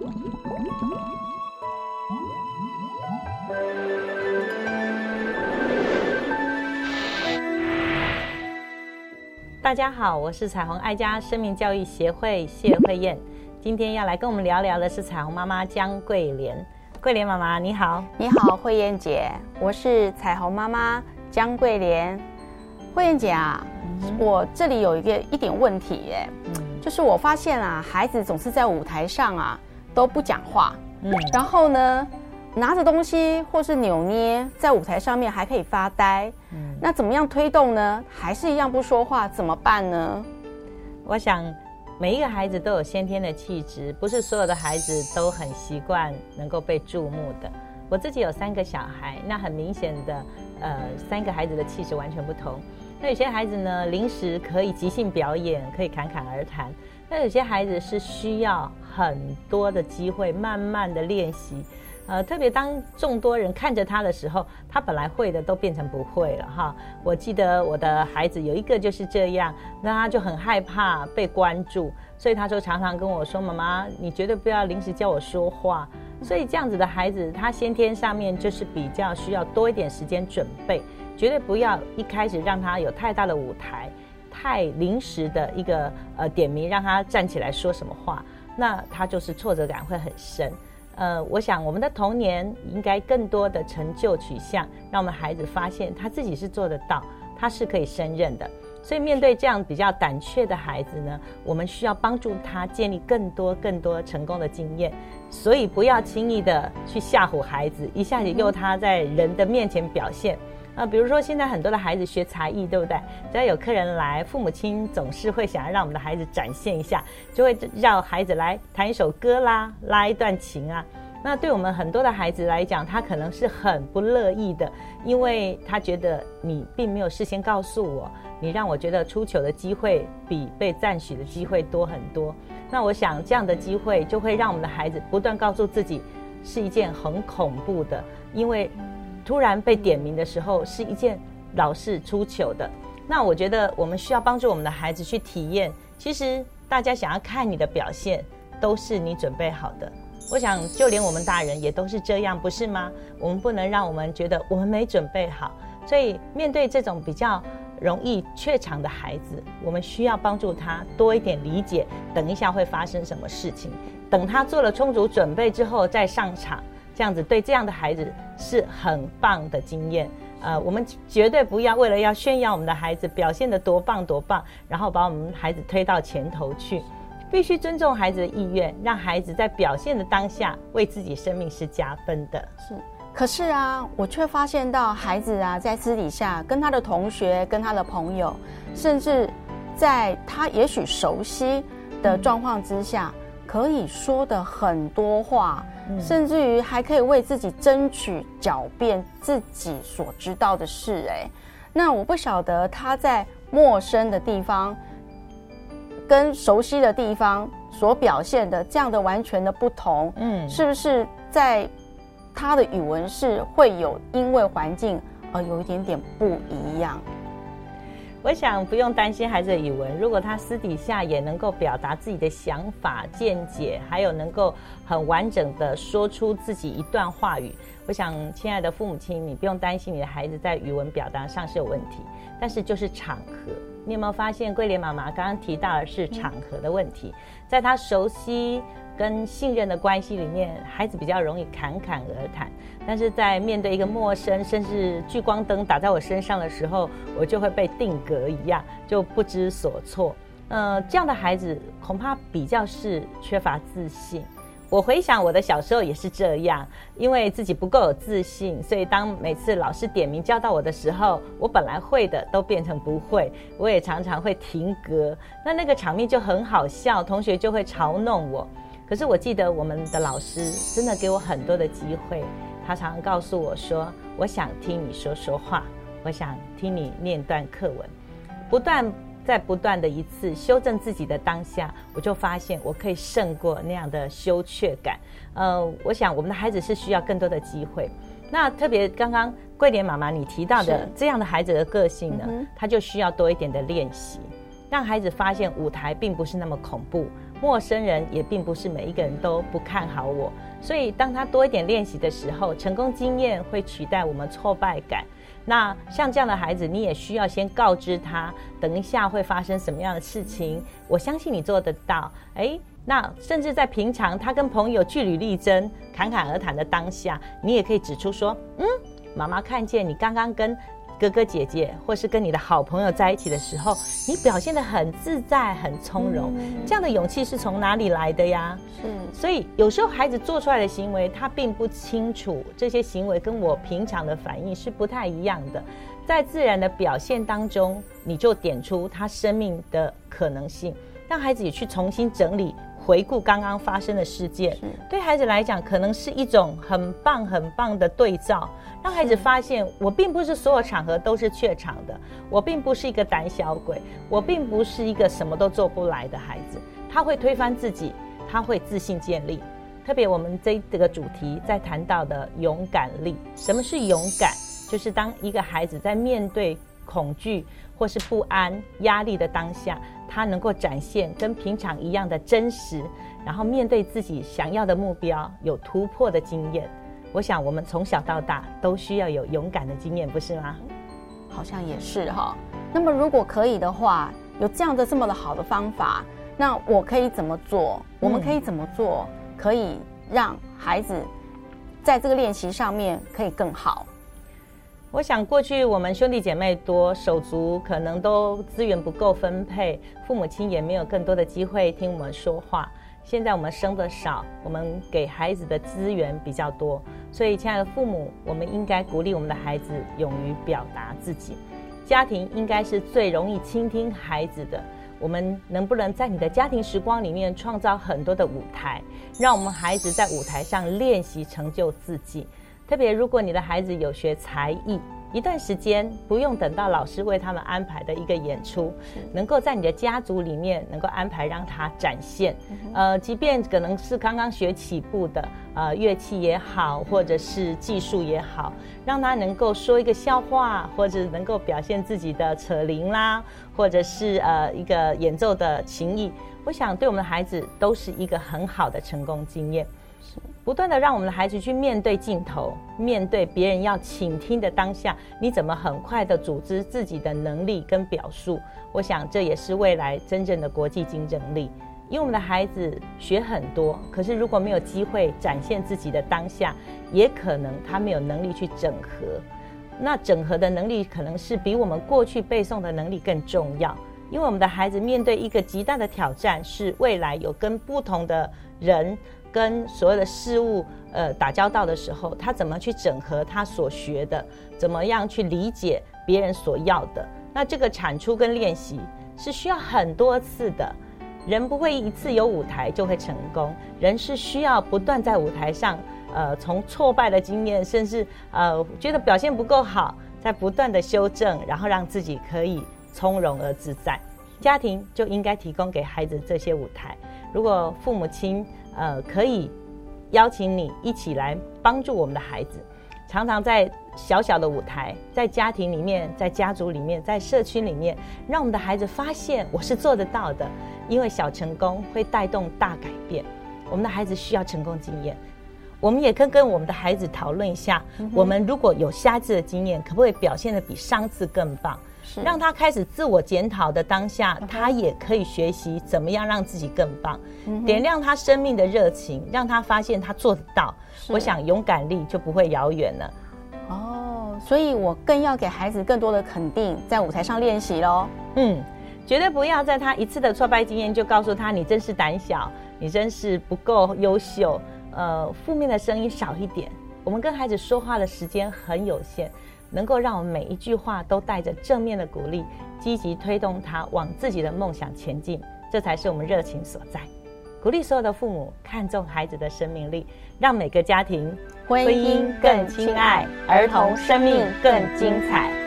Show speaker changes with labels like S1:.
S1: 大家好，我是彩虹爱家生命教育协会谢慧燕，今天要来跟我们聊聊的是彩虹妈妈江桂莲。桂莲妈妈你好，
S2: 你好慧燕姐，我是彩虹妈妈江桂莲。慧燕姐啊，我这里有一个一点问题耶，就是我发现啊，孩子总是在舞台上啊都不讲话，嗯，然后呢拿着东西或是扭捏，在舞台上面还可以发呆，嗯，那怎么样推动呢？还是一样不说话，怎么办呢？
S1: 我想每一个孩子都有先天的气质，不是所有的孩子都很习惯能够被注目的。我自己有三个小孩，那很明显的，呃，三个孩子的气质完全不同。那有些孩子呢，临时可以即兴表演，可以侃侃而谈；那有些孩子是需要很多的机会，慢慢的练习。呃，特别当众多人看着他的时候，他本来会的都变成不会了哈。我记得我的孩子有一个就是这样，那他就很害怕被关注，所以他就常常跟我说：“妈妈，你绝对不要临时叫我说话。”所以这样子的孩子，他先天上面就是比较需要多一点时间准备。绝对不要一开始让他有太大的舞台，太临时的一个呃点名让他站起来说什么话，那他就是挫折感会很深。呃，我想我们的童年应该更多的成就取向，让我们孩子发现他自己是做得到，他是可以胜任的。所以面对这样比较胆怯的孩子呢，我们需要帮助他建立更多更多成功的经验。所以不要轻易的去吓唬孩子，一下子又他在人的面前表现。啊，比如说现在很多的孩子学才艺，对不对？只要有客人来，父母亲总是会想要让我们的孩子展现一下，就会让孩子来弹一首歌啦，拉一段琴啊。那对我们很多的孩子来讲，他可能是很不乐意的，因为他觉得你并没有事先告诉我，你让我觉得出糗的机会比被赞许的机会多很多。那我想这样的机会就会让我们的孩子不断告诉自己，是一件很恐怖的，因为。突然被点名的时候，是一件老是出糗的。那我觉得我们需要帮助我们的孩子去体验。其实大家想要看你的表现，都是你准备好的。我想，就连我们大人也都是这样，不是吗？我们不能让我们觉得我们没准备好。所以，面对这种比较容易怯场的孩子，我们需要帮助他多一点理解，等一下会发生什么事情。等他做了充足准备之后再上场。这样子对这样的孩子是很棒的经验，呃，我们绝对不要为了要炫耀我们的孩子表现的多棒多棒，然后把我们孩子推到前头去，必须尊重孩子的意愿，让孩子在表现的当下为自己生命是加分的。
S2: 是，可是啊，我却发现到孩子啊，在私底下跟他的同学、跟他的朋友，甚至在他也许熟悉的状况之下，可以说的很多话。甚至于还可以为自己争取狡辩自己所知道的事，哎，那我不晓得他在陌生的地方跟熟悉的地方所表现的这样的完全的不同，嗯，是不是在他的语文是会有因为环境而有一点点不一样？
S1: 我想不用担心孩子的语文，如果他私底下也能够表达自己的想法、见解，还有能够很完整的说出自己一段话语，我想，亲爱的父母亲，你不用担心你的孩子在语文表达上是有问题。但是就是场合，你有没有发现桂莲妈妈刚刚提到的是场合的问题，在他熟悉。跟信任的关系里面，孩子比较容易侃侃而谈，但是在面对一个陌生，甚至聚光灯打在我身上的时候，我就会被定格一样，就不知所措。呃，这样的孩子恐怕比较是缺乏自信。我回想我的小时候也是这样，因为自己不够有自信，所以当每次老师点名叫到我的时候，我本来会的都变成不会，我也常常会停格。那那个场面就很好笑，同学就会嘲弄我。可是我记得我们的老师真的给我很多的机会，他常常告诉我说：“我想听你说说话，我想听你念段课文。”不断在不断的一次修正自己的当下，我就发现我可以胜过那样的羞怯感。呃，我想我们的孩子是需要更多的机会。那特别刚刚桂莲妈妈你提到的这样的孩子的个性呢，他就需要多一点的练习。让孩子发现舞台并不是那么恐怖，陌生人也并不是每一个人都不看好我。所以，当他多一点练习的时候，成功经验会取代我们挫败感。那像这样的孩子，你也需要先告知他，等一下会发生什么样的事情。我相信你做得到。诶，那甚至在平常他跟朋友据理力争、侃侃而谈的当下，你也可以指出说：“嗯，妈妈看见你刚刚跟。”哥哥姐姐，或是跟你的好朋友在一起的时候，你表现得很自在、很从容，这样的勇气是从哪里来的呀？是，所以有时候孩子做出来的行为，他并不清楚这些行为跟我平常的反应是不太一样的。在自然的表现当中，你就点出他生命的可能性，让孩子也去重新整理。回顾刚刚发生的事件，对孩子来讲，可能是一种很棒很棒的对照，让孩子发现我并不是所有场合都是怯场的，我并不是一个胆小鬼，我并不是一个什么都做不来的孩子。他会推翻自己，他会自信建立。特别我们这这个主题在谈到的勇敢力，什么是勇敢？就是当一个孩子在面对恐惧。或是不安、压力的当下，他能够展现跟平常一样的真实，然后面对自己想要的目标，有突破的经验。我想，我们从小到大都需要有勇敢的经验，不是吗？
S2: 好像也是哈。那么，如果可以的话，有这样的这么的好的方法，那我可以怎么做？我们可以怎么做，可以让孩子在这个练习上面可以更好？
S1: 我想过去我们兄弟姐妹多，手足可能都资源不够分配，父母亲也没有更多的机会听我们说话。现在我们生的少，我们给孩子的资源比较多，所以亲爱的父母，我们应该鼓励我们的孩子勇于表达自己。家庭应该是最容易倾听孩子的。我们能不能在你的家庭时光里面创造很多的舞台，让我们孩子在舞台上练习成就自己？特别，如果你的孩子有学才艺，一段时间不用等到老师为他们安排的一个演出，能够在你的家族里面能够安排让他展现。呃，即便可能是刚刚学起步的，呃，乐器也好，或者是技术也好，让他能够说一个笑话，或者能够表现自己的扯铃啦，或者是呃一个演奏的琴艺，我想对我们的孩子都是一个很好的成功经验。不断的让我们的孩子去面对镜头，面对别人要倾听的当下，你怎么很快的组织自己的能力跟表述？我想这也是未来真正的国际竞争力。因为我们的孩子学很多，可是如果没有机会展现自己的当下，也可能他没有能力去整合。那整合的能力可能是比我们过去背诵的能力更重要。因为我们的孩子面对一个极大的挑战，是未来有跟不同的人。跟所有的事物呃打交道的时候，他怎么去整合他所学的？怎么样去理解别人所要的？那这个产出跟练习是需要很多次的。人不会一次有舞台就会成功，人是需要不断在舞台上，呃，从挫败的经验，甚至呃觉得表现不够好，在不断的修正，然后让自己可以从容而自在。家庭就应该提供给孩子这些舞台。如果父母亲，呃，可以邀请你一起来帮助我们的孩子，常常在小小的舞台，在家庭里面，在家族里面，在社区里面，让我们的孩子发现我是做得到的。因为小成功会带动大改变，我们的孩子需要成功经验。我们也可以跟我们的孩子讨论一下，我们如果有下次的经验，可不可以表现的比上次更棒？让他开始自我检讨的当下，他也可以学习怎么样让自己更棒，点亮他生命的热情，让他发现他做得到。我想勇敢力就不会遥远了。哦，
S2: 所以我更要给孩子更多的肯定，在舞台上练习喽。
S1: 嗯，绝对不要在他一次的挫败经验就告诉他你真是胆小，你真是不够优秀。呃，负面的声音少一点。我们跟孩子说话的时间很有限。能够让我们每一句话都带着正面的鼓励，积极推动他往自己的梦想前进，这才是我们热情所在。鼓励所有的父母看重孩子的生命力，让每个家庭
S2: 婚姻更亲爱，儿童生命更精彩。